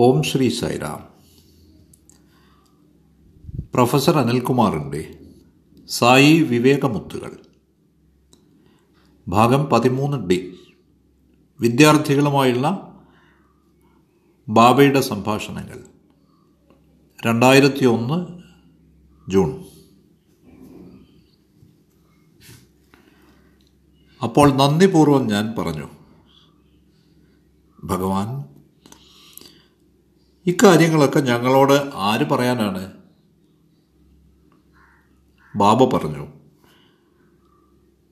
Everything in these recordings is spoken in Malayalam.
ഓം ശ്രീ സൈറാം പ്രൊഫസർ അനിൽകുമാറിന്റെ സായി വിവേകമുത്തുകൾ. ഭാഗം പതിമൂന്ന് ഡി. വിദ്യാർത്ഥികളുമായുള്ള ബാബയുടെ സംഭാഷണങ്ങൾ. രണ്ടായിരത്തി ഒന്ന് ജൂൺ. അപ്പോൾ നന്ദിപൂർവം ഞാൻ പറഞ്ഞു. ഭഗവാൻ ഇക്കാര്യങ്ങളൊക്കെ ഞങ്ങളോട് ആര് പറയാനാണ്? ബാബ പറഞ്ഞു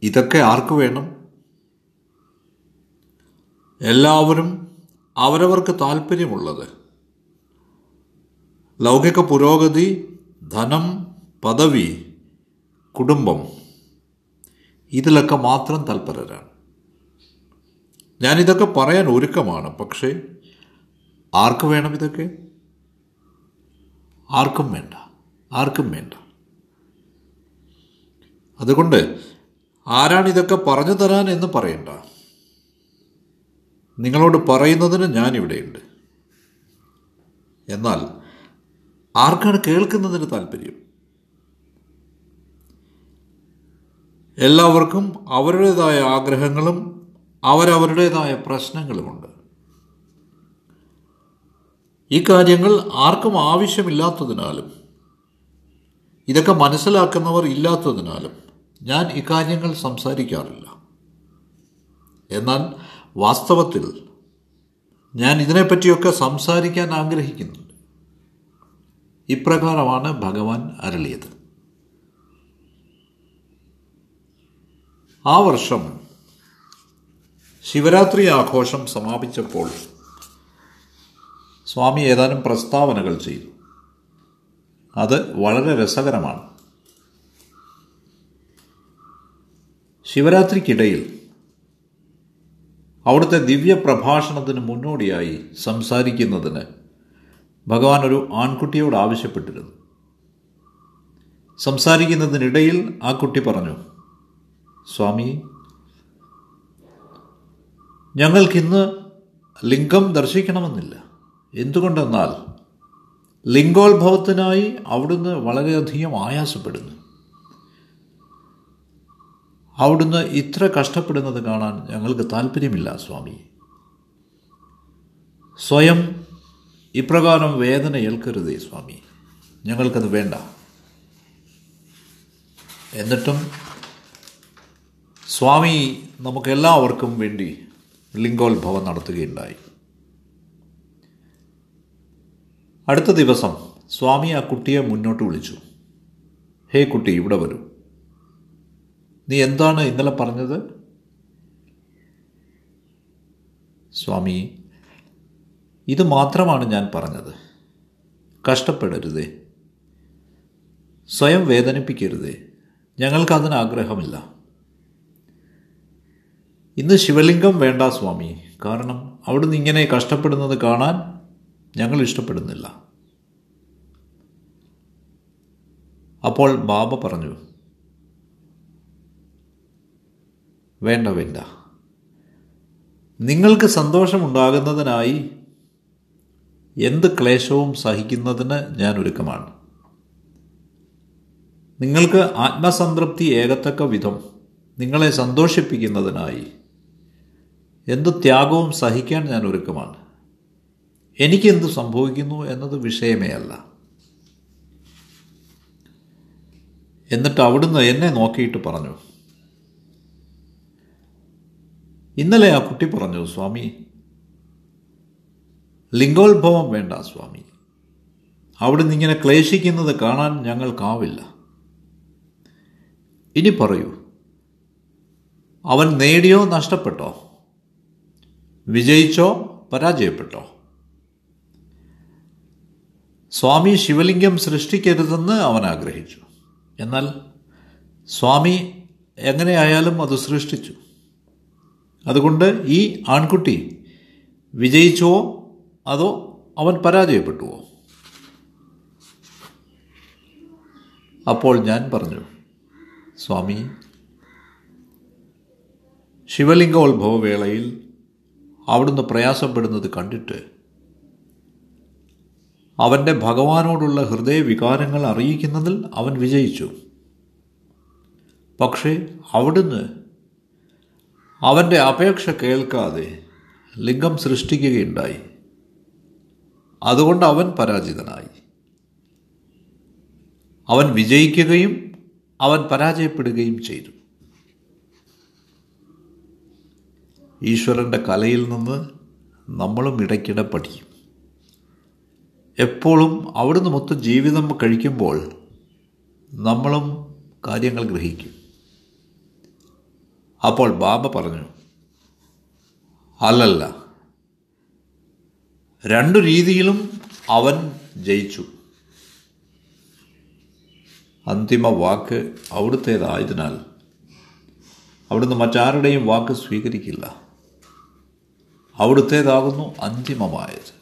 ഇതൊക്കെ ആർക്ക് വേണം? എല്ലാവരും അവരവർക്ക് താല്പര്യമുള്ളത്. ലൗകിക പുരോഗതി ധനം പദവി കുടുംബം ഇതിലൊക്കെ മാത്രം തൽപരരാണ് ഞാനിതൊക്കെ പറയാൻ ഒരുക്കമാണ് പക്ഷേ ആർക്ക് വേണം ഇതൊക്കെ? ആർക്കും വേണ്ട. ആർക്കും വേണ്ട. അതുകൊണ്ട് ആരാണ് ഇതൊക്കെ പറഞ്ഞു തരാൻ എന്ന് പറയണ്ട. നിങ്ങളോട് പറയുന്നതിന് ഞാനിവിടെയുണ്ട് എന്നാൽ ആർക്കാണ് കേൾക്കുന്നതിന് താല്പര്യം എല്ലാവർക്കും അവരുടേതായ ആഗ്രഹങ്ങളും അവരവരുടേതായ പ്രശ്നങ്ങളുമുണ്ട്. ഈ കാര്യങ്ങൾ ആർക്കും ആവശ്യമില്ലാത്തതിനാലും ഇതൊക്കെ മനസ്സിലാക്കുന്നവർ ഇല്ലാത്തതിനാലും ഞാൻ ഇക്കാര്യങ്ങൾ സംസാരിക്കാറില്ല. എന്നാൽ വാസ്തവത്തിൽ ഞാൻ ഇതിനെപ്പറ്റിയൊക്കെ സംസാരിക്കാൻ ആഗ്രഹിക്കുന്നുണ്ട്. ഇപ്രകാരമാണ് ഭഗവാൻ അരളിയത്. ആ വർഷം ശിവരാത്രി ആഘോഷം സമാപിച്ചപ്പോൾ സ്വാമി ഏതാനും പ്രസ്താവനകൾ ചെയ്തു. അത് വളരെ രസകരമാണ്. ശിവരാത്രിക്കിടയിൽ അവിടുത്തെ ദിവ്യ പ്രഭാഷണത്തിന് മുന്നോടിയായി സംസാരിക്കുന്നതിന് ഭഗവാൻ ഒരു ആൺകുട്ടിയോട് ആവശ്യപ്പെട്ടിരുന്നു. സംസാരിക്കുന്നതിനിടയിൽ ആ കുട്ടി പറഞ്ഞു സ്വാമി ഞങ്ങൾക്കിന്ന് ലിംഗം ദർശിക്കണമെന്നില്ല. എന്തുകൊണ്ടെന്നാൽ ലിംഗോത്ഭവത്തിനായി അവിടുന്ന് വളരെയധികം ആയാസപ്പെടുന്നു. അവിടുന്ന് ഇത്ര കഷ്ടപ്പെടുന്നത് കാണാൻ ഞങ്ങൾക്ക് താല്പര്യമില്ല സ്വാമി. സ്വയം ഇപ്രകാരം വേദന ഏൽക്കരുതേ സ്വാമി. ഞങ്ങൾക്കത് വേണ്ട. എന്നിട്ടും സ്വാമി നമുക്കെല്ലാവർക്കും വേണ്ടി ലിംഗോത്ഭവം നടത്തുകയുണ്ടായി. അടുത്ത ദിവസം സ്വാമി ആ കുട്ടിയെ മുന്നോട്ട് വിളിച്ചു. ഹേ കുട്ടി ഇവിടെ വരൂ. നീ എന്താണ് ഇന്നലെ പറഞ്ഞത്? സ്വാമി ഇത് മാത്രമാണ് ഞാൻ പറഞ്ഞത്. കഷ്ടപ്പെടരുതേ. സ്വയം വേദനിപ്പിക്കരുതേ. ഞങ്ങൾക്കതിന് ആഗ്രഹമില്ല ഇന്ന് ശിവലിംഗം വേണ്ട സ്വാമി. കാരണം അവിടുന്ന് ഇങ്ങനെ കഷ്ടപ്പെടുന്നത് കാണാൻ ഞങ്ങൾ ഇഷ്ടപ്പെടുന്നില്ല. അപ്പോൾ ബാബ പറഞ്ഞു വേണ്ട വേണ്ട. നിങ്ങൾക്ക് സന്തോഷമുണ്ടാകുന്നതിനായി എന്ത് ക്ലേശവും സഹിക്കുന്നതിന് ഞാൻ ഒരുക്കമാണ്. നിങ്ങൾക്ക് ആത്മസംതൃപ്തി ഏകത്തക്ക വിധം നിങ്ങളെ സന്തോഷിപ്പിക്കുന്നതിനായി എന്ത് ത്യാഗവും സഹിക്കാൻ ഞാൻ ഒരുക്കമാണ്. എനിക്കെന്ത് സംഭവിക്കുന്നു എന്നത് വിഷയമേ അല്ല. എന്നിട്ട് അവിടുന്ന് എന്നെ നോക്കിയിട്ട് പറഞ്ഞു. ഇന്നലെ ആ കുട്ടി പറഞ്ഞു സ്വാമി ലിംഗോത്ഭവം വേണ്ട സ്വാമി. അവിടുന്ന് ഇങ്ങനെ ക്ലേശിക്കുന്നത് കാണാൻ ഞങ്ങൾക്കാവില്ല. ഇനി പറയൂ അവൻ നേടിയോ നഷ്ടപ്പെട്ടോ? വിജയിച്ചോ പരാജയപ്പെട്ടോ? സ്വാമി ശിവലിംഗം സൃഷ്ടിക്കരുതെന്ന് അവൻ ആഗ്രഹിച്ചു. എന്നാൽ സ്വാമി എങ്ങനെയായാലും അത് സൃഷ്ടിച്ചു. അതുകൊണ്ട് ഈ ആൺകുട്ടി വിജയിച്ചുവോ അതോ അവൻ പരാജയപ്പെട്ടുവോ? അപ്പോൾ ഞാൻ പറഞ്ഞു സ്വാമി ശിവലിംഗോത്ഭവ വേളയിൽ അവിടുന്ന് പ്രയാസപ്പെടുന്നത് കണ്ടിട്ട് അവന്റെ ഭഗവാനോടുള്ള ഹൃദയവികാരങ്ങൾ അറിയിക്കുന്നതിൽ അവൻ വിജയിച്ചു. പക്ഷേ അവിടുന്ന് അവന്റെ അപേക്ഷ കേൾക്കാതെ ലിംഗം സൃഷ്ടിക്കുകയുണ്ടായി. അതുകൊണ്ട് അവൻ പരാജിതനായി. അവൻ വിജയിക്കുകയും അവൻ പരാജയപ്പെടുകയും ചെയ്തു. ഈശ്വരന്റെ കലയിൽ നിന്ന് നമ്മളും ഇടയ്ക്കിടെ പഠിക്കും. എപ്പോഴും അവിടുന്ന് മൊത്തം ജീവിതം കഴിക്കുമ്പോൾ നമ്മളും കാര്യങ്ങൾ ഗ്രഹിക്കും. അപ്പോൾ ബാബ പറഞ്ഞു അല്ലല്ല. രണ്ടു രീതിയിലും അവൻ ജയിച്ചു. അന്തിമ വാക്ക് അവിടുത്തേതായതിനാൽ അവിടുന്ന് മറ്റാരുടെയും വാക്ക് സ്വീകരിക്കില്ല. അവിടുത്തേതാകുന്നു അന്തിമമായത്.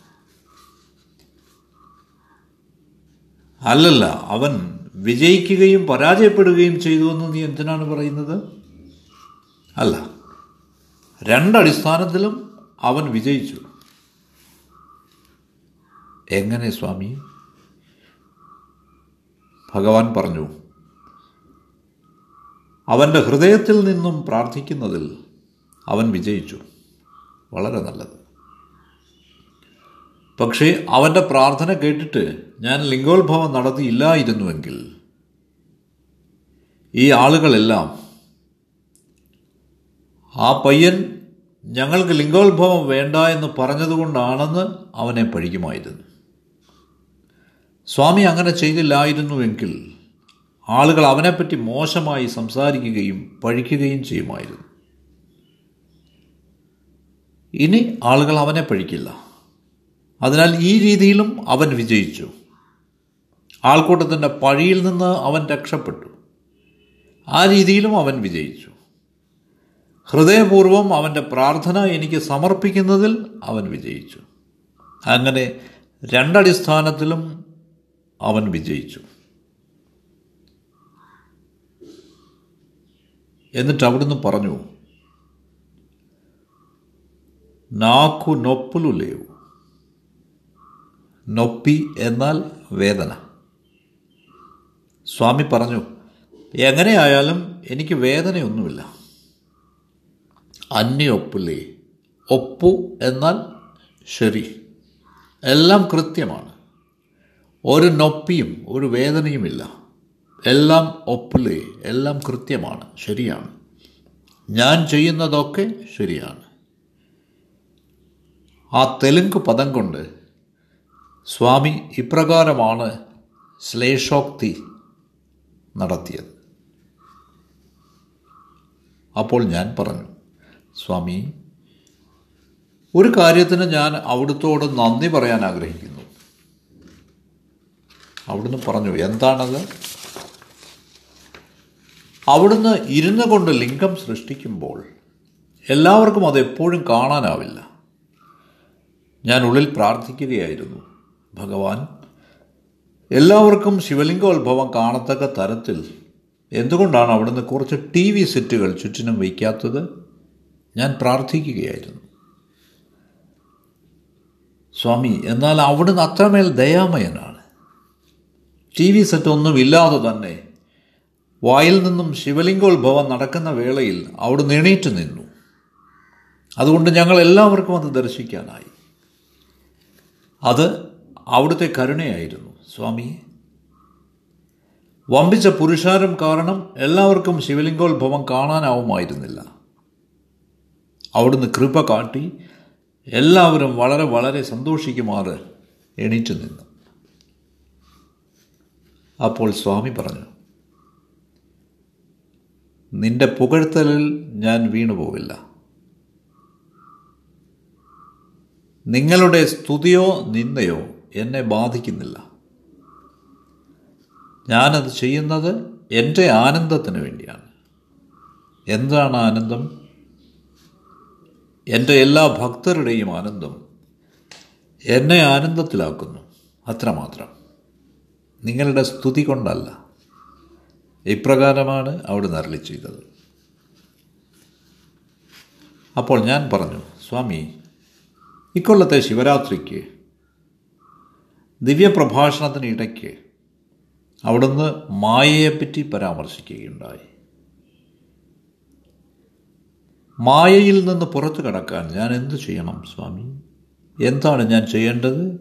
അല്ലല്ല അവൻ വിജയിക്കുകയും പരാജയപ്പെടുകയും ചെയ്തു എന്ന് നീ എന്തിനാണ് പറയുന്നത്? അല്ല രണ്ടടിസ്ഥാനത്തിലും അവൻ വിജയിച്ചു. എങ്ങനെ സ്വാമി? ഭഗവാൻ പറഞ്ഞു അവന്റെ ഹൃദയത്തിൽ നിന്നും പ്രാർത്ഥിക്കുന്നതിൽ അവൻ വിജയിച്ചു. വളരെ നല്ലത്. പക്ഷേ അവന്റെ പ്രാർത്ഥന കേട്ടിട്ട് ഞാൻ ലിംഗോത്ഭവം നടത്തിയില്ലായിരുന്നുവെങ്കിൽ ഈ ആളുകളെല്ലാം ആ പയ്യൻ ഞങ്ങൾക്ക് ലിംഗോത്ഭവം വേണ്ട എന്ന് പറഞ്ഞതുകൊണ്ടാണെന്ന് അവനെ പഴിക്കുമായിരുന്നു. സ്വാമി അങ്ങനെ ചെയ്തില്ലായിരുന്നുവെങ്കിൽ ആളുകൾ അവനെപ്പറ്റി മോശമായി സംസാരിക്കുകയും പഴിക്കുകയും ചെയ്യുമായിരുന്നു. ഇനി ആളുകൾ അവനെ പഴിക്കില്ല. അതിനാൽ ഈ രീതിയിലും അവൻ വിജയിച്ചു. ആൾക്കൂട്ടത്തിന്റെ പഴിയിൽ നിന്ന് അവൻ രക്ഷപ്പെട്ടു. ആ രീതിയിലും അവൻ വിജയിച്ചു. ഹൃദയപൂർവം അവന്റെ പ്രാർത്ഥന എനിക്ക് സമർപ്പിക്കുന്നതിൽ അവൻ വിജയിച്ചു. അങ്ങനെ രണ്ടടിസ്ഥാനത്തിലും അവൻ വിജയിച്ചു. എന്നിട്ട് അവിടുന്ന് പറഞ്ഞു നാക്കു നൊപ്പുലു ലേവു. നൊപ്പി എന്നാൽ വേദന. സ്വാമി പറഞ്ഞു എങ്ങനെയായാലും എനിക്ക് വേദനയൊന്നുമില്ല. അന്യൊപ്പില്ലേ ഒപ്പു എന്നാൽ ശരി. എല്ലാം കൃത്യമാണ്. ഒരു നൊപ്പിയും ഒരു വേദനയുമില്ല. എല്ലാം ഒപ്പില്ലേ എല്ലാം കൃത്യമാണ്. ശരിയാണ്. ഞാൻ ചെയ്യുന്നതൊക്കെ ശരിയാണ്. ആ തെലുങ്ക് പദം കൊണ്ട് സ്വാമി ഇപ്രകാരമാണ് ശ്ലേഷോക്തി നടത്തിയത്. അപ്പോൾ ഞാൻ പറഞ്ഞു സ്വാമി ഒരു കാര്യത്തിന് ഞാൻ അവിടുത്തോട് നന്ദി പറയാൻ ആഗ്രഹിക്കുന്നു. അവിടുന്ന് പറഞ്ഞു എന്താണത്? അവിടുന്ന് ഇരുന്നു കൊണ്ട് ലിംഗം സൃഷ്ടിക്കുമ്പോൾ എല്ലാവർക്കും അതെപ്പോഴും കാണാനാവില്ല. ഞാൻ ഉള്ളിൽ പ്രാർത്ഥിക്കുകയായിരുന്നു. ഭഗവാൻ. എല്ലാവർക്കും ശിവലിംഗോത്ഭവം കാണത്തക്ക തരത്തിൽ എന്തുകൊണ്ടാണ് അവിടുന്ന് കുറച്ച് ടി വി സെറ്റുകൾ ചുറ്റിനും വയ്ക്കാത്തത്? ഞാൻ പ്രാർത്ഥിക്കുകയായിരുന്നു. സ്വാമി എന്നാൽ അവിടുന്ന് അത്രമേൽ ദയാമയനാണ്. ടി വി സെറ്റ് ഒന്നും ഇല്ലാതെ തന്നെ വായിൽ നിന്നും ശിവലിംഗോത്ഭവം നടക്കുന്ന വേളയിൽ അവിടുന്ന് എണീറ്റ് നിന്നു. അതുകൊണ്ട് ഞങ്ങൾ എല്ലാവർക്കും അത് ദർശിക്കാനായി. അത് അവിടുത്തെ കരുണയായിരുന്നു. സ്വാമി വമ്പിച്ച പുരുഷാരം കാരണം എല്ലാവർക്കും ശിവലിംഗോത്ഭവം കാണാനാവുമായിരുന്നില്ല. അവിടുന്ന് കൃപ കാട്ടി എല്ലാവരും വളരെ വളരെ സന്തോഷിക്കുമാറ് എണീറ്റു നിന്നു. അപ്പോൾ സ്വാമി പറഞ്ഞു നിന്റെ പുകഴ്ത്തലിൽ ഞാൻ വീണുപോവില്ല. നിങ്ങളുടെ സ്തുതിയോ നിന്ദയോ എന്നെ ബാധിക്കുന്നില്ല. ഞാനത് ചെയ്യുന്നത് എന്റെ ആനന്ദത്തിന് വേണ്ടിയാണ്. എന്താണ് ആനന്ദം? എന്റെ എല്ലാ ഭക്തരുടെയും ആനന്ദം എന്നെ ആനന്ദത്തിലാക്കുന്നു. അത്രമാത്രം. നിങ്ങളുടെ സ്തുതി കൊണ്ടല്ല. ഇപ്രകാരമാണ് അവിടെ നരളി ചെയ്തത്. അപ്പോൾ ഞാൻ പറഞ്ഞു സ്വാമി ഇക്കൊല്ലത്തെ ശിവരാത്രിക്ക് ദിവ്യപ്രഭാഷണത്തിനിടയ്ക്ക് അവിടുന്ന് മായയെപ്പറ്റി പരാമർശിക്കുകയുണ്ടായി. മായയിൽ നിന്ന് പുറത്തു കടക്കാൻ ഞാൻ എന്ത് ചെയ്യണം സ്വാമി? എന്താണ് ഞാൻ ചെയ്യേണ്ടത്?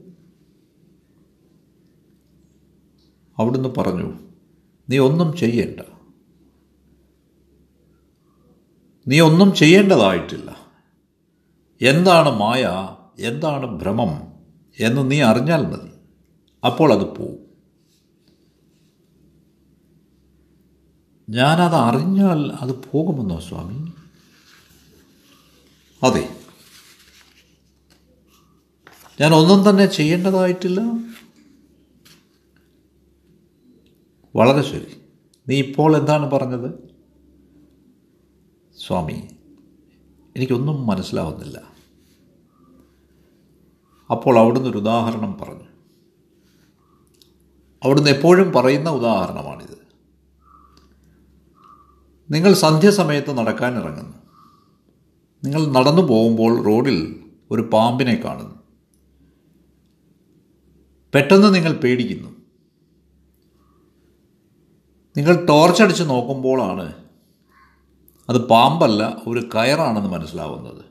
അവിടുന്ന് പറഞ്ഞു നീ ഒന്നും ചെയ്യേണ്ട. നീ ഒന്നും ചെയ്യേണ്ടതായിട്ടില്ല. എന്താണ് മായ? എന്താണ് ഭ്രമം? എന്ന് നീ അറിഞ്ഞാൽ മതി. അപ്പോൾ അത് പോവും. ഞാനത് അറിഞ്ഞാൽ അത് പോകുമെന്നോ സ്വാമി? അതെ. ഞാൻ ഒന്നും തന്നെ ചെയ്യേണ്ടതായിട്ടില്ല. വളരെ ശരി. നീ ഇപ്പോൾ എന്താണ് പറഞ്ഞത്? സ്വാമി എനിക്കൊന്നും മനസ്സിലാവുന്നില്ല. അപ്പോൾ അവിടുന്ന് ഒരു ഉദാഹരണം പറഞ്ഞു. അവിടുന്ന് എപ്പോഴും പറയുന്ന ഉദാഹരണമാണിത്. നിങ്ങൾ സന്ധ്യസമയത്ത് നടക്കാൻ ഇറങ്ങുന്നു. നിങ്ങൾ നടന്നു പോകുമ്പോൾ റോഡിൽ ഒരു പാമ്പിനെ കാണുന്നു. പെട്ടെന്ന് നിങ്ങൾ പേടിക്കുന്നു. നിങ്ങൾ ടോർച്ചടിച്ച് നോക്കുമ്പോഴാണ് അത് പാമ്പല്ല ഒരു കയറാണെന്ന് മനസ്സിലാവുന്നത്.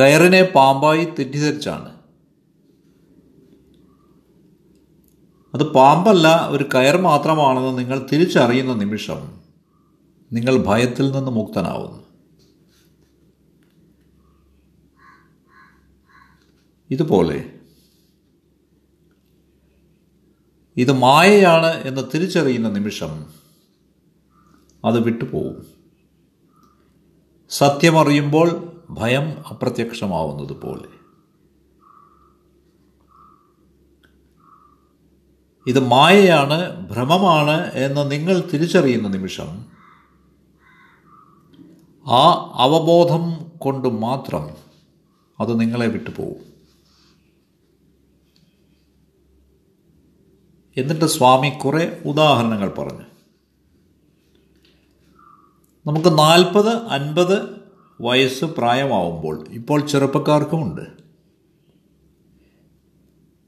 കയറിനെ പാമ്പായി തെറ്റിദ്ധരിച്ചാണ്. അത് പാമ്പല്ല ഒരു കയർ മാത്രമാണെന്ന് നിങ്ങൾ തിരിച്ചറിയുന്ന നിമിഷം നിങ്ങൾ ഭയത്തിൽ നിന്ന് മുക്തനാവുന്നു. ഇതുപോലെ ഇത് മായയാണ് എന്ന് തിരിച്ചറിയുന്ന നിമിഷം അത് വിട്ടുപോകും. സത്യമറിയുമ്പോൾ ഭയം അപ്രത്യക്ഷമാവുന്നത് പോലെ ഇത് മായയാണ് ഭ്രമമാണ് എന്ന് നിങ്ങൾ തിരിച്ചറിയുന്ന നിമിഷം ആ അവബോധം കൊണ്ട് മാത്രം അത് നിങ്ങളെ വിട്ടുപോകും. എന്നിട്ട് സ്വാമി കുറേ ഉദാഹരണങ്ങൾ പറഞ്ഞു. നമുക്ക് നാൽപ്പത് അൻപത് വയസ്സ് പ്രായമാവുമ്പോൾ ഇപ്പോൾ ചെറുപ്പക്കാർക്കുമുണ്ട്.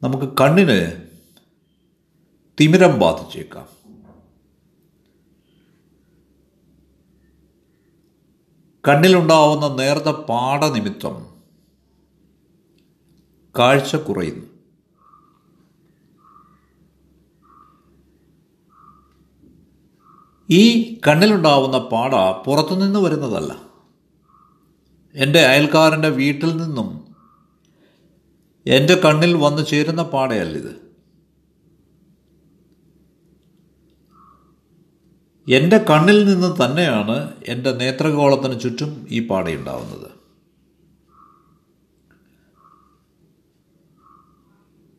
നമുക്ക് കണ്ണിന് തിമിരം ബാധിച്ചേക്കാം. കണ്ണിലുണ്ടാവുന്ന നേർത്ത പാടനിമിത്തം കാഴ്ച കുറയുന്നു. ഈ കണ്ണിലുണ്ടാവുന്ന പാട പുറത്തുനിന്ന് വരുന്നതല്ല. എന്റെ അയൽക്കാരന്റെ വീട്ടിൽ നിന്നും എന്റെ കണ്ണിൽ വന്നു ചേരുന്ന പാടയല്ലിത് എന്റെ കണ്ണിൽ നിന്ന് തന്നെയാണ് എന്റെ നേത്രഗോളത്തിന് ചുറ്റും ഈ പാടയുണ്ടാവുന്നത്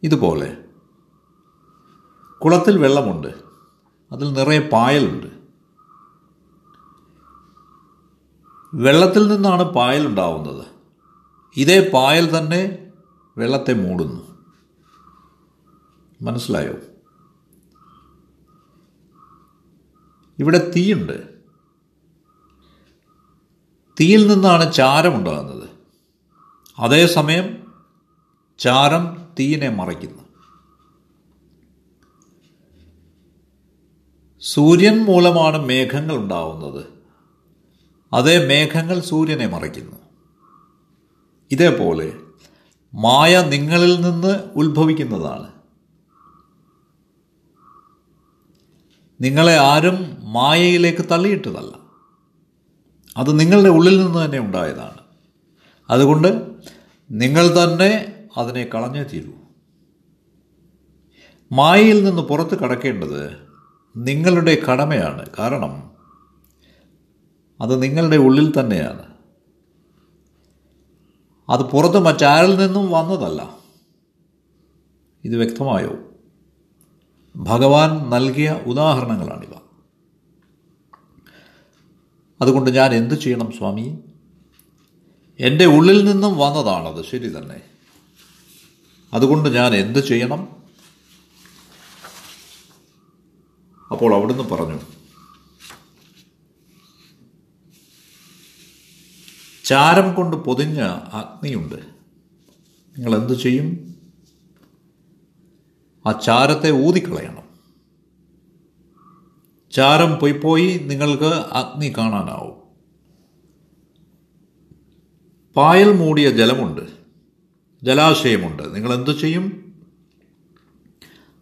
ഇതുപോലെ കുളത്തിൽ വെള്ളമുണ്ട്. അതിൽ നിറയെ പായലുണ്ട്. വെള്ളത്തിൽ നിന്നാണ് പായലുണ്ടാവുന്നത് ഇതേ പായൽ തന്നെ വെള്ളത്തെ മൂടുന്നു. മനസ്സിലായോ? ഇവിടെ തീയുണ്ട്. തീയിൽ നിന്നാണ് ചാരമുണ്ടാകുന്നത് അതേസമയം ചാരം തീയിനെ മറയ്ക്കുന്നു. സൂര്യൻ മൂലമാണ് മേഘങ്ങൾ ഉണ്ടാവുന്നത്. അതേ മേഘങ്ങൾ സൂര്യനെ മറയ്ക്കുന്നു. ഇതേപോലെ മായ നിങ്ങളിൽ നിന്ന് ഉത്ഭവിക്കുന്നതാണ്. നിങ്ങളെ ആരും മായയിലേക്ക് തള്ളിയിട്ടതല്ല. അത് നിങ്ങളുടെ ഉള്ളിൽ നിന്ന് തന്നെ ഉണ്ടായതാണ്. അതുകൊണ്ട് നിങ്ങൾ തന്നെ അതിനെ കളഞ്ഞേ തീരൂ. മായയിൽ നിന്ന് പുറത്ത് കടക്കേണ്ടത് നിങ്ങളുടെ കടമയാണ്. കാരണം അത് നിങ്ങളുടെ ഉള്ളിൽ തന്നെയാണ്. അത് പുറത്ത് മറ്റാരിൽ നിന്നും വന്നതല്ല. ഇത് വ്യക്തമായോ? ഭഗവാൻ നൽകിയ ഉദാഹരണങ്ങളാണിവ. അതുകൊണ്ട് ഞാൻ എന്തു ചെയ്യണം സ്വാമി? എന്റെ ഉള്ളിൽ നിന്നും വന്നതാണത് ശരി തന്നെ. അതുകൊണ്ട് ഞാൻ എന്തു ചെയ്യണം? അപ്പോൾ അവിടുന്ന് പറഞ്ഞു ചാരം കൊണ്ട് പൊതിഞ്ഞ അഗ്നിയുണ്ട്. നിങ്ങൾ എന്തു ചെയ്യും? ആ ചാരത്തെ ഊതിക്കളയണം. ചാരം പോയി പോയി നിങ്ങൾക്ക് അഗ്നി കാണാനാവും. പായൽ മൂടിയ ജലമുണ്ട്. ജലാശയമുണ്ട്. നിങ്ങൾ എന്തു ചെയ്യും?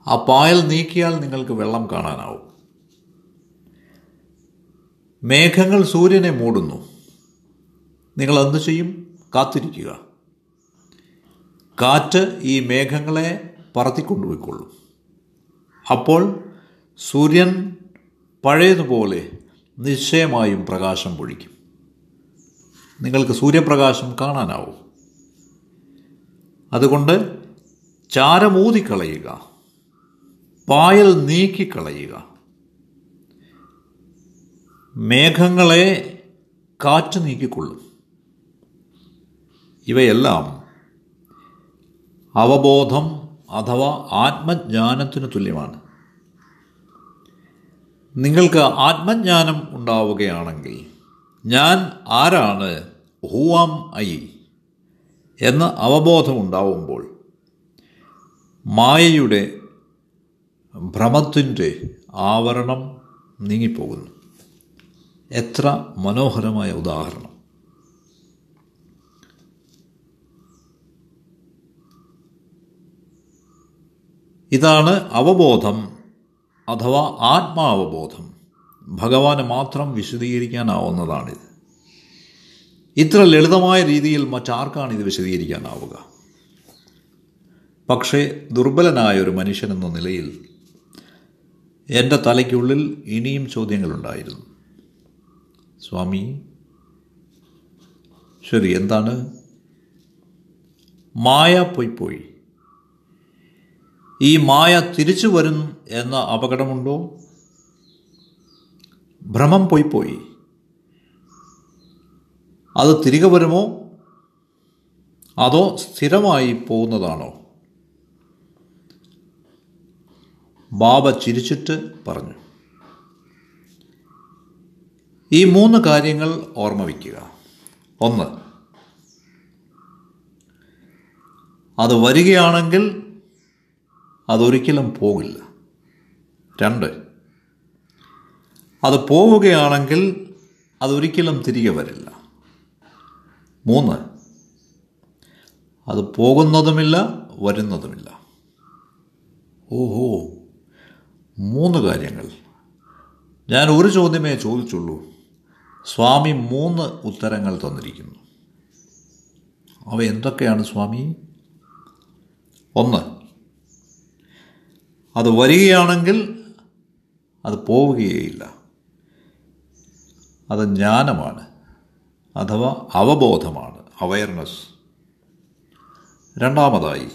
ആ പായൽ നീക്കിയാൽ നിങ്ങൾക്ക് വെള്ളം കാണാനാവും. മേഘങ്ങൾ സൂര്യനെ മൂടുന്നു. നിങ്ങൾ എന്തു ചെയ്യും? കാത്തിരിക്കുക. കാറ്റ് ഈ മേഘങ്ങളെ പറത്തിക്കൊണ്ടുപോയിക്കൊള്ളും. അപ്പോൾ സൂര്യൻ പഴയതുപോലെ നിശ്ചയമായും പ്രകാശം പൊഴിക്കും. നിങ്ങൾക്ക് സൂര്യപ്രകാശം കാണാനാവും. അതുകൊണ്ട് ചാരമൂതിക്കളയുക പായൽ നീക്കിക്കളയുക. മേഘങ്ങളെ കാറ്റ് നീക്കിക്കൊള്ളും. ഇവയെല്ലാം അവബോധം അഥവാ ആത്മജ്ഞാനത്തിന് തുല്യമാണ്. നിങ്ങൾക്ക് ആത്മജ്ഞാനം ഉണ്ടാവുകയാണെങ്കിൽ ഞാൻ ആരാണ് ഹൂവാം ഐ എന്ന അവബോധം ഉണ്ടാവുമ്പോൾ മായയുടെ ഭ്രമത്തിന്റെ ആവരണം നീങ്ങിപ്പോകുന്നു. എത്ര മനോഹരമായ ഉദാഹരണം. ഇതാണ് അവബോധം അഥവാ ആത്മാവബോധം. ഭഗവാന് മാത്രം വിശദീകരിക്കാനാവുന്നതാണിത്. ഇത്ര ലളിതമായ രീതിയിൽ മറ്റാർക്കാണ് ഇത് വിശദീകരിക്കാനാവുക? പക്ഷേ ദുർബലനായ ഒരു മനുഷ്യൻ എന്ന നിലയിൽ എന്റെ തലയ്ക്കുള്ളിൽ ഇനിയും ചോദ്യങ്ങളുണ്ടായിരുന്നു. സ്വാമി ശരി എന്താണ്? മായ പോയി പോയി ഈ മായ തിരിച്ചു വരും എന്ന അപകടമുണ്ടോ? ഭ്രമം പോയി പോയി. അത് തിരികെ വരുമോ? അതോ സ്ഥിരമായി പോകുന്നതാണോ? ബാബ ചിരിച്ചിട്ട് പറഞ്ഞു. ഈ മൂന്ന് കാര്യങ്ങൾ ഓർമ്മ വയ്ക്കുക. ഒന്ന് അത് വരികയാണെങ്കിൽ അതൊരിക്കലും പോകില്ല രണ്ട് അത് പോവുകയാണെങ്കിൽ അതൊരിക്കലും തിരികെ വരില്ല. മൂന്ന് അത് പോകുന്നതുമില്ല വരുന്നതുമില്ല. ഓഹോ മൂന്ന് കാര്യങ്ങൾ. ഞാൻ ഒരു ചോദ്യമേ ചോദിച്ചുള്ളൂ. സ്വാമി മൂന്ന് ഉത്തരങ്ങൾ തന്നിരിക്കുന്നു. അവ എന്തൊക്കെയാണ് സ്വാമി? ഒന്ന് അത് വരികയാണെങ്കിൽ അത് പോവുകയേയില്ല. അത് ജ്ഞാനമാണ് അഥവാ അവബോധമാണ്. അവയർനെസ് രണ്ടാമതായി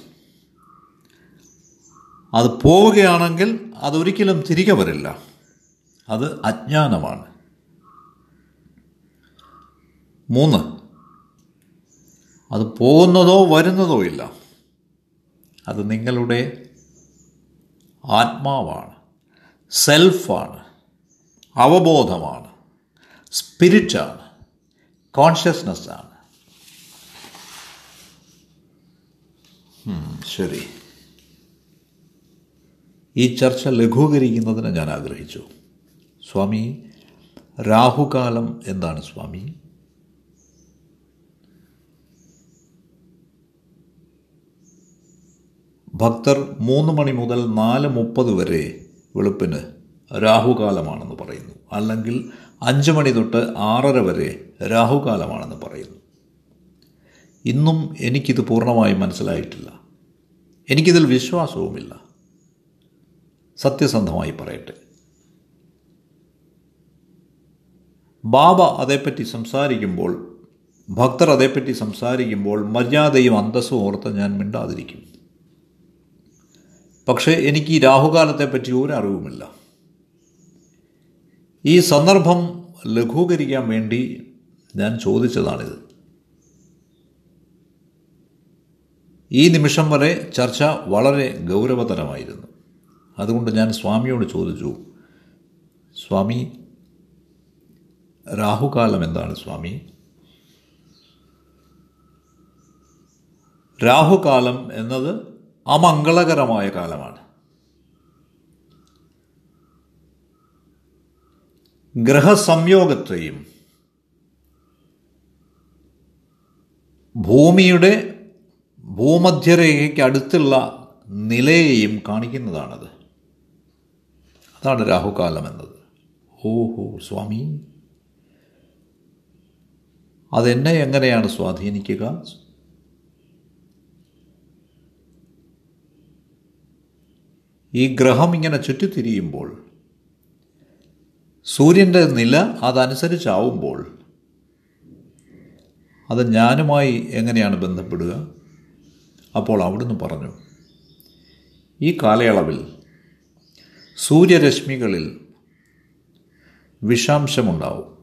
അത് പോവുകയാണെങ്കിൽ അതൊരിക്കലും തിരികെ വരില്ല. അത് അജ്ഞാനമാണ്. മൂന്ന് അത് പോകുന്നതോ വരുന്നതോ ഇല്ല. അത് നിങ്ങളുടെ ആത്മാവാണ് സെൽഫാണ് അവബോധമാണ് സ്പിരിറ്റാണ് കോൺഷ്യസ്നെസ്സാണ് ശരി. ഈ ചർച്ച ലഘൂകരിക്കുന്നതിന് ഞാൻ ആഗ്രഹിച്ചു. സ്വാമി രാഹുകാലം എന്താണ് സ്വാമി? ഭക്തർ മൂന്ന് മണി മുതൽ നാല് മുപ്പത് വരെ വെളുപ്പിന് രാഹുകാലമാണെന്ന് പറയുന്നു. അല്ലെങ്കിൽ അഞ്ച് മണി തൊട്ട് ആറര വരെ രാഹുകാലമാണെന്ന് പറയുന്നു. ഇന്നും എനിക്കിത് പൂർണമായും മനസ്സിലായിട്ടില്ല. എനിക്കിതിൽ വിശ്വാസവുമില്ല. സത്യസന്ധമായി പറയട്ടെ. ബാബ അതേപ്പറ്റി സംസാരിക്കുമ്പോൾ ഭക്തർ അതേപ്പറ്റി സംസാരിക്കുമ്പോൾ മര്യാദയും അന്തസ്സും ഓർത്ത് ഞാൻ മിണ്ടാതിരിക്കും. പക്ഷേ എനിക്ക് ഈ രാഹുകാലത്തെപ്പറ്റി ഒരു അറിവുമില്ല ഈ സന്ദർഭം ലഘൂകരിക്കാൻ വേണ്ടി ഞാൻ ചോദിച്ചതാണിത്. ഈ നിമിഷം വരെ ചർച്ച വളരെ ഗൗരവതരമായിരുന്നു. അതുകൊണ്ട് ഞാൻ സ്വാമിയോട് ചോദിച്ചു സ്വാമി രാഹുകാലം എന്താണ് സ്വാമി? രാഹുകാലം എന്നത് അമംഗളകരമായ കാലമാണ്. ഗ്രഹസംയോഗത്തെയും ഭൂമിയുടെ ഭൂമധ്യരേഖയ്ക്ക് അടുത്തുള്ള നിലയെയും കാണിക്കുന്നതാണത്. അതാണ് രാഹുകാലം എന്നത് ഓഹോ സ്വാമി. അതെന്നെ എങ്ങനെയാണ് സ്വാധീനിക്കുക? ഈ ഗ്രഹം ഇങ്ങനെ ചുറ്റിത്തിരിയുമ്പോൾ സൂര്യന്റെ നില അതനുസരിച്ചാവുമ്പോൾ അത് ഞാനുമായി എങ്ങനെയാണ് ബന്ധപ്പെടുക? അപ്പോൾ അവിടുന്ന് പറഞ്ഞു ഈ കാലയളവിൽ സൂര്യരശ്മികളിൽ വിഷാംശമുണ്ടാവും.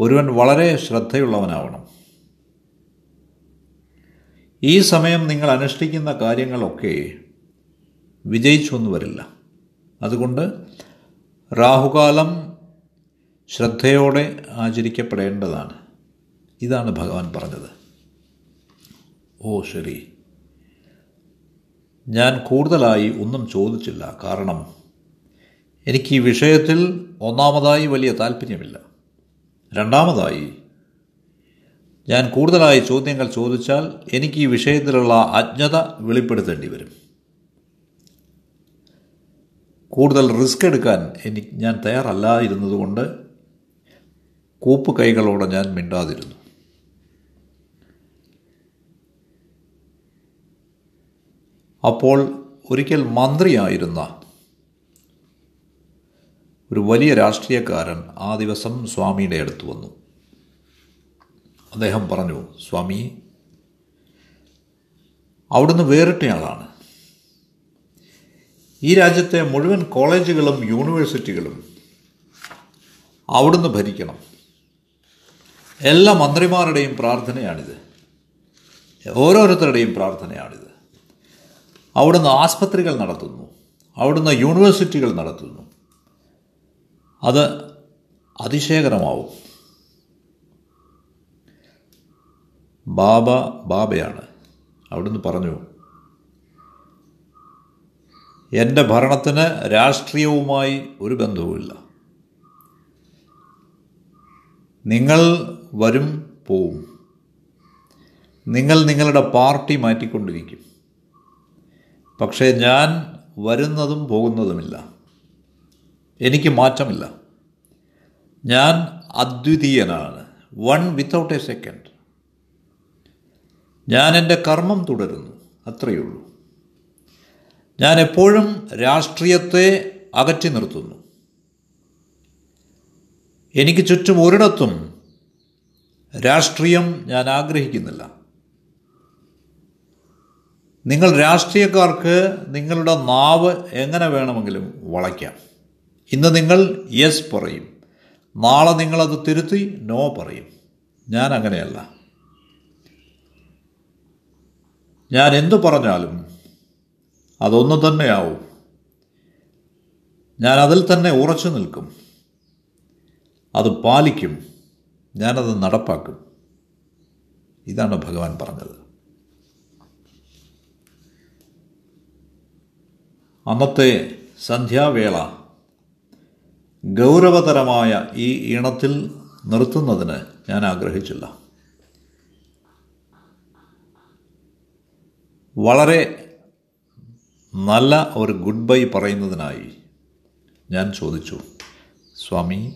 ഒരുവൻ വളരെ ശ്രദ്ധയുള്ളവനാവണം. ഈ സമയം നിങ്ങൾ അനുഷ്ഠിക്കുന്ന കാര്യങ്ങളൊക്കെ വിജയിച്ചൊന്നു വരില്ല. അതുകൊണ്ട് രാഹുകാലം ശ്രദ്ധയോടെ ആചരിക്കപ്പെടേണ്ടതാണ്. ഇതാണ് ഭഗവാൻ പറഞ്ഞത്. ഓ ശരി. ഞാൻ കൂടുതലായി ഒന്നും ചോദിച്ചില്ല. കാരണം എനിക്ക് ഈ വിഷയത്തിൽ ഒന്നാമതായി വലിയ താല്പര്യമില്ല രണ്ടാമതായി ഞാൻ കൂടുതലായി ചോദ്യങ്ങൾ ചോദിച്ചാൽ എനിക്ക് ഈ വിഷയത്തിലുള്ള അജ്ഞത വെളിപ്പെടുത്തേണ്ടി വരും. കൂടുതൽ റിസ്ക് എടുക്കാൻ എനിക്ക് ഞാൻ തയ്യാറല്ലായിരുന്നതുകൊണ്ട് കൂപ്പ് കൈകളോടെ ഞാൻ മിണ്ടാതിരുന്നു. അപ്പോൾ ഒരിക്കൽ മന്ത്രിയായിരുന്ന ഒരു വലിയ രാഷ്ട്രീയക്കാരൻ ആ ദിവസം സ്വാമിയുടെ അടുത്ത് വന്നു. അദ്ദേഹം പറഞ്ഞു സ്വാമി അവിടുന്ന് വേറിട്ടയാളാണ്. ഈ രാജ്യത്തെ മുഴുവൻ കോളേജുകളും യൂണിവേഴ്സിറ്റികളും അവിടുന്ന് ഭരിക്കണം. എല്ലാ മന്ത്രിമാരുടെയും പ്രാർത്ഥനയാണിത്. ഓരോരുത്തരുടെയും പ്രാർത്ഥനയാണിത്. അവിടുന്ന് ആസ്പത്രികൾ നടത്തുന്നു. അവിടുന്ന് യൂണിവേഴ്സിറ്റികൾ നടത്തുന്നു. അത് അതിശയകരമാവും. ബാബ ബാബയാണ്. അവിടുന്ന് പറഞ്ഞു എന്റെ ഭരണത്തിന് രാഷ്ട്രീയവുമായി ഒരു ബന്ധവുമില്ല. നിങ്ങൾ വരും പോവും. നിങ്ങൾ നിങ്ങളുടെ പാർട്ടി മാറ്റിക്കൊണ്ടിരിക്കും. പക്ഷേ ഞാൻ വരുന്നതും പോകുന്നതുമില്ല. എനിക്ക് മാറ്റമില്ല. ഞാൻ അദ്വിതീയനാണ്. One without a second. ഞാൻ എന്റെ കർമ്മം തുടരുന്നു. അത്രയേ ഉള്ളൂ. ഞാൻ എപ്പോഴും രാഷ്ട്രീയത്തെ അകറ്റി നിർത്തുന്നു. എനിക്ക് ചുറ്റും ഒരിടത്തും രാഷ്ട്രീയം ഞാൻ ആഗ്രഹിക്കുന്നില്ല. നിങ്ങൾ രാഷ്ട്രീയക്കാർക്ക് നിങ്ങളുടെ നാവ് എങ്ങനെ വേണമെങ്കിലും വളയ്ക്കാം. ഇന്ന് നിങ്ങൾ യെസ് പറയും. നാളെ നിങ്ങളത് തിരുത്തി നോ പറയും. ഞാൻ അങ്ങനെയല്ല. ഞാൻ എന്തു പറഞ്ഞാലും അതൊന്നു തന്നെയാവും. ഞാൻ അതിൽ തന്നെ ഉറച്ചു നിൽക്കും. അത് പാലിക്കും. ഞാനത് നടപ്പാക്കും. ഇതാണ് ഭഗവാൻ പറഞ്ഞത്. അന്നത്തെ സന്ധ്യാവേള ഗൗരവതരമായ ഈ ഈണത്തിൽ നിർത്തുന്നതിന് ഞാൻ ആഗ്രഹിച്ചില്ല. വളരെ നല്ല ഒരു ഗുഡ് ബൈ പറയുന്നതിനായി ഞാൻ ചോദിച്ചു സ്വാമി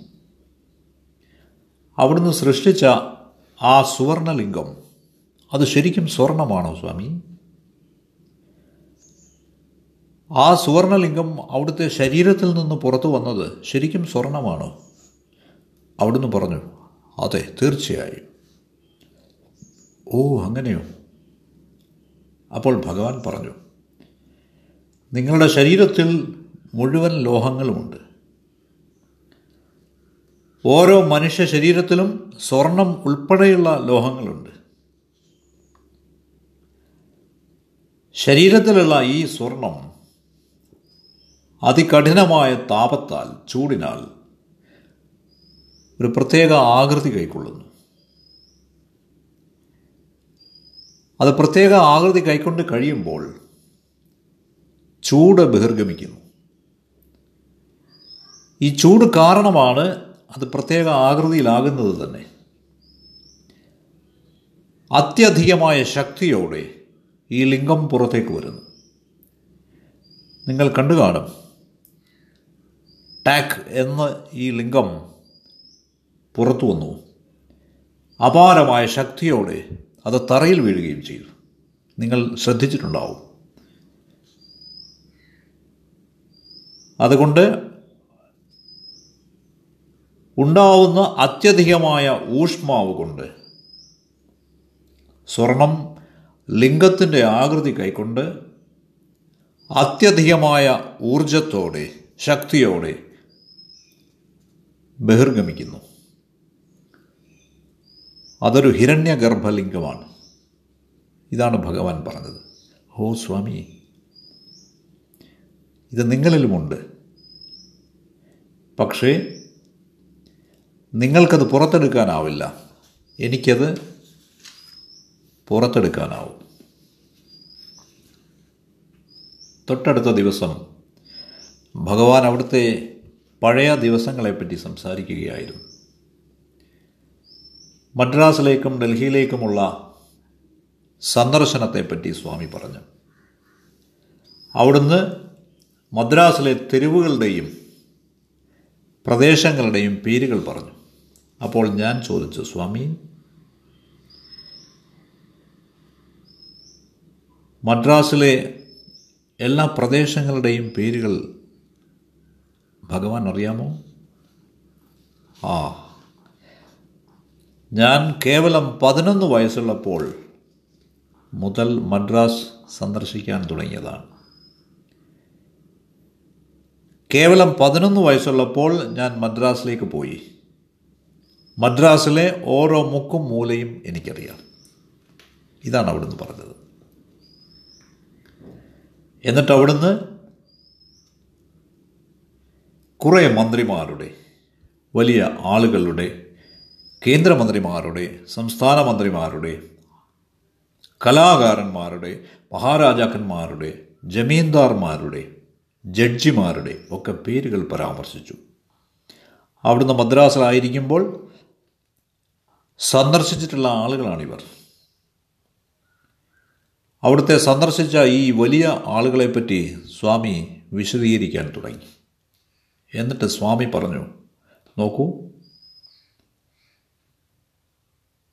അവിടുന്ന് സൃഷ്ടിച്ച ആ സുവർണലിംഗം അത് ശരിക്കും സ്വർണമാണോ സ്വാമി? ആ സുവർണലിംഗം അവിടുത്തെ ശരീരത്തിൽ നിന്ന് പുറത്തു വന്നത് ശരിക്കും സ്വർണമാണോ? അവിടുന്ന് പറഞ്ഞു അതെ തീർച്ചയായും. ഓ അങ്ങനെയോ? അപ്പോൾ ഭഗവാൻ പറഞ്ഞു നിങ്ങളുടെ ശരീരത്തിൽ മുഴുവൻ ലോഹങ്ങളുമുണ്ട്. ഓരോ മനുഷ്യ ശരീരത്തിലും സ്വർണം ഉൾപ്പെടെയുള്ള ലോഹങ്ങളുണ്ട്. ശരീരത്തിലുള്ള ഈ സ്വർണം അതികഠിനമായ താപത്താൽ ചൂടിനാൽ ഒരു പ്രത്യേക ആകൃതി കൈക്കൊള്ളുന്നു. അത് പ്രത്യേക ആകൃതി കൈക്കൊണ്ട് കഴിയുമ്പോൾ ചൂട് ബഹിർഗമിക്കുന്നു. ഈ ചൂട് കാരണമാണ് അത് പ്രത്യേക ആകൃതിയിലാകുന്നത് തന്നെ. അത്യധികമായ ശക്തിയോടെ ഈ ലിംഗം പുറത്തേക്ക് വരുന്നു. നിങ്ങൾ കണ്ടു കാണും. ടാക്ക് എന്ന് ഈ ലിംഗം പുറത്തു വന്നു. അപാരമായ ശക്തിയോടെ അത് തറയിൽ വീഴുകയും ചെയ്തു. നിങ്ങൾ ശ്രദ്ധിച്ചിട്ടുണ്ടാവും. അതുകൊണ്ട് ഉണ്ടാവുന്ന അത്യധികമായ ഊഷ്മാവ് കൊണ്ട് സ്വർണം ലിംഗത്തിന്റെ ആകൃതി കൈക്കൊണ്ട് അത്യധികമായ ഊർജത്തോടെ ശക്തിയോടെ ബഹിർഗമിക്കുന്നു. അതൊരു ഹിരണ്യഗർഭലിംഗമാണ്. ഇതാണ് ഭഗവാൻ പറഞ്ഞത്. ഓ സ്വാമി. ഇത് നിങ്ങളിലുമുണ്ട്. പക്ഷേ നിങ്ങൾക്കത് പുറത്തെടുക്കാനാവില്ല. എനിക്കത് പുറത്തെടുക്കാനാവും. തൊട്ടടുത്ത ദിവസം ഭഗവാൻ അവിടുത്തെ പഴയ ദിവസങ്ങളെപ്പറ്റി സംസാരിക്കുകയായിരുന്നു. മദ്രാസിലേക്കും ഡൽഹിയിലേക്കുമുള്ള സന്ദർശനത്തെപ്പറ്റി സ്വാമി പറഞ്ഞു. അവിടുന്ന് മദ്രാസിലെ തെരുവുകളുടെയും പ്രദേശങ്ങളുടെയും പേരുകൾ പറഞ്ഞു. അപ്പോൾ ഞാൻ ചോദിച്ചു സ്വാമി മദ്രാസിലെ എല്ലാ പ്രദേശങ്ങളുടെയും പേരുകൾ ഭഗവാൻ അറിയാമോ? ആ ഞാൻ കേവലം പതിനൊന്ന് വയസ്സുള്ളപ്പോൾ മുതൽ മദ്രാസ് സന്ദർശിക്കാൻ തുടങ്ങിയതാണ്. കേവലം പതിനൊന്ന് വയസ്സുള്ളപ്പോൾ ഞാൻ മദ്രാസിലേക്ക് പോയി. മദ്രാസിലെ ഓരോ മുക്കും മൂലയും എനിക്കറിയാം. ഇതാണ് അവിടുന്ന് പറഞ്ഞത്. എന്നിട്ട് അവിടുന്ന് കുറേ മന്ത്രിമാരുടെ വലിയ ആളുകളുടെ കേന്ദ്രമന്ത്രിമാരുടെ സംസ്ഥാന മന്ത്രിമാരുടെ കലാകാരന്മാരുടെ മഹാരാജാക്കന്മാരുടെ ജമീന്ദാർമാരുടെ ജഡ്ജിമാരുടെ ഒക്കെ പേരുകൾ പരാമർശിച്ചു. അവിടുന്ന് മദ്രാസിലായിരിക്കുമ്പോൾ സന്ദർശിച്ചിട്ടുള്ള ആളുകളാണിവർ. അവിടുത്തെ സന്ദർശിച്ച ഈ വലിയ ആളുകളെപ്പറ്റി സ്വാമി വിശദീകരിക്കാൻ തുടങ്ങി. എന്നിട്ട് സ്വാമി പറഞ്ഞു നോക്കൂ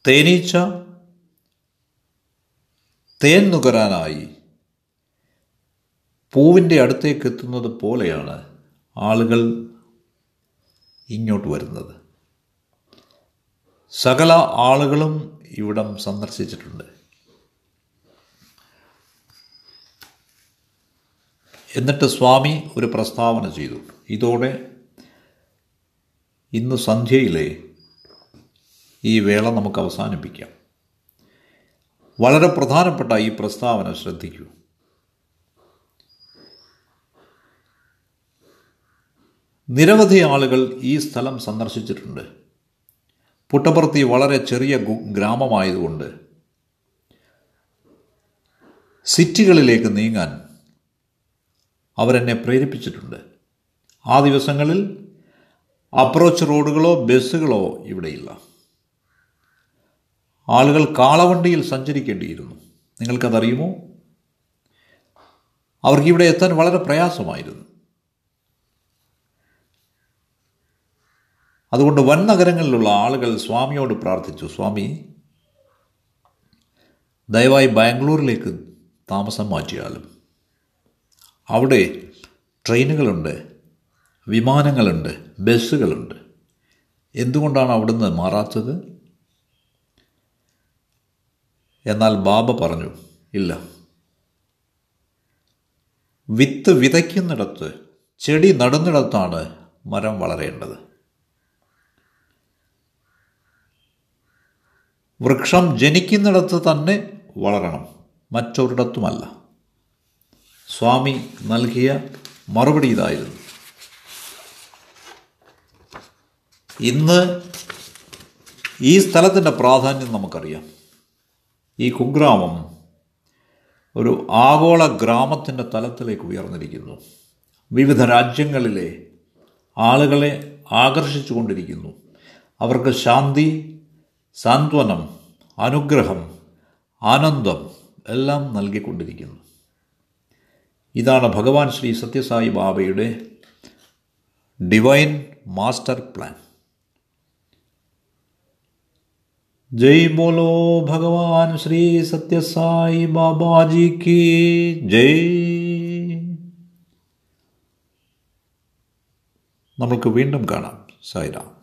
തേനീച്ച തേൻ നുകരാനായി പൂവിന്റെ അടുത്തേക്ക് എത്തുന്നത് പോലെയാണ് ആളുകൾ ഇങ്ങോട്ട് വരുന്നത്. സകല ആളുകളും ഇവിടം സന്ദർശിച്ചിട്ടുണ്ട്. എന്നിട്ട് സ്വാമി ഒരു പ്രസ്താവന ചെയ്തു. ഇതോടെ ഇന്ന് സന്ധ്യയിലെ ഈ വേള നമുക്ക് അവസാനിപ്പിക്കാം. വളരെ പ്രധാനപ്പെട്ട ഈ പ്രസ്താവന ശ്രദ്ധിക്കൂ. നിരവധി ആളുകൾ ഈ സ്ഥലം സന്ദർശിച്ചിട്ടുണ്ട്. പുട്ടപർത്തി വളരെ ചെറിയ ഗ്രാമമായതുകൊണ്ട് സിറ്റികളിലേക്ക് നീങ്ങാൻ അവരെന്നെ പ്രേരിപ്പിച്ചിട്ടുണ്ട്. ആ ദിവസങ്ങളിൽ അപ്രോച്ച് റോഡുകളോ ബസ്സുകളോ ഇവിടെയില്ല. ആളുകൾ കാളവണ്ടിയിൽ സഞ്ചരിക്കേണ്ടിയിരുന്നു. നിങ്ങൾക്കതറിയുമോ? അവർക്ക് ഇവിടെ എത്താൻ വളരെ പ്രയാസമായിരുന്നു. അതുകൊണ്ട് വൻ നഗരങ്ങളിലുള്ള ആളുകൾ സ്വാമിയോട് പ്രാർത്ഥിച്ചു സ്വാമി ദയവായി ബാംഗ്ലൂരിലേക്ക് താമസം മാറ്റിയാലും. അവിടെ ട്രെയിനുകളുണ്ട് വിമാനങ്ങളുണ്ട് ബസ്സുകളുണ്ട്. എന്തുകൊണ്ടാണ് അവിടുന്ന് മാറാത്തത്? എന്നാൽ ബാബ പറഞ്ഞു ഇല്ല. വിത്ത് വിതയ്ക്കുന്നിടത്ത് ചെടി നടുന്നിടത്താണ് മരം വളരേണ്ടത്. വൃക്ഷം ജനിക്കുന്നിടത്ത് തന്നെ വളരണം മറ്റൊരിടത്തുമല്ല. സ്വാമി നൽകിയ മറുപടി ഇതായിരുന്നു. ഇന്ന് ഈ സ്ഥലത്തിന്റെ പ്രാധാന്യം നമുക്കറിയാം. ഈ കുഗ്രാമം ഒരു ആഗോള ഗ്രാമത്തിന്റെ തലത്തിലേക്ക് ഉയർന്നിരിക്കുന്നു. വിവിധ രാജ്യങ്ങളിലെ ആളുകളെ ആകർഷിച്ചു കൊണ്ടിരിക്കുന്നു അവർക്ക് ശാന്തി സാന്ത്വനം അനുഗ്രഹം ആനന്ദം എല്ലാം നൽകിക്കൊണ്ടിരിക്കുന്നു. ഇതാണ് ഭഗവാൻ ശ്രീ സത്യസായി ബാബയുടെ ഡിവൈൻ മാസ്റ്റർ പ്ലാൻ. ജയ് ബോലോ ഭഗവാൻ ശ്രീ സത്യസായി ബാബാജിക്ക് ജയ്. നമുക്ക് വീണ്ടും കാണാം. സായിരാം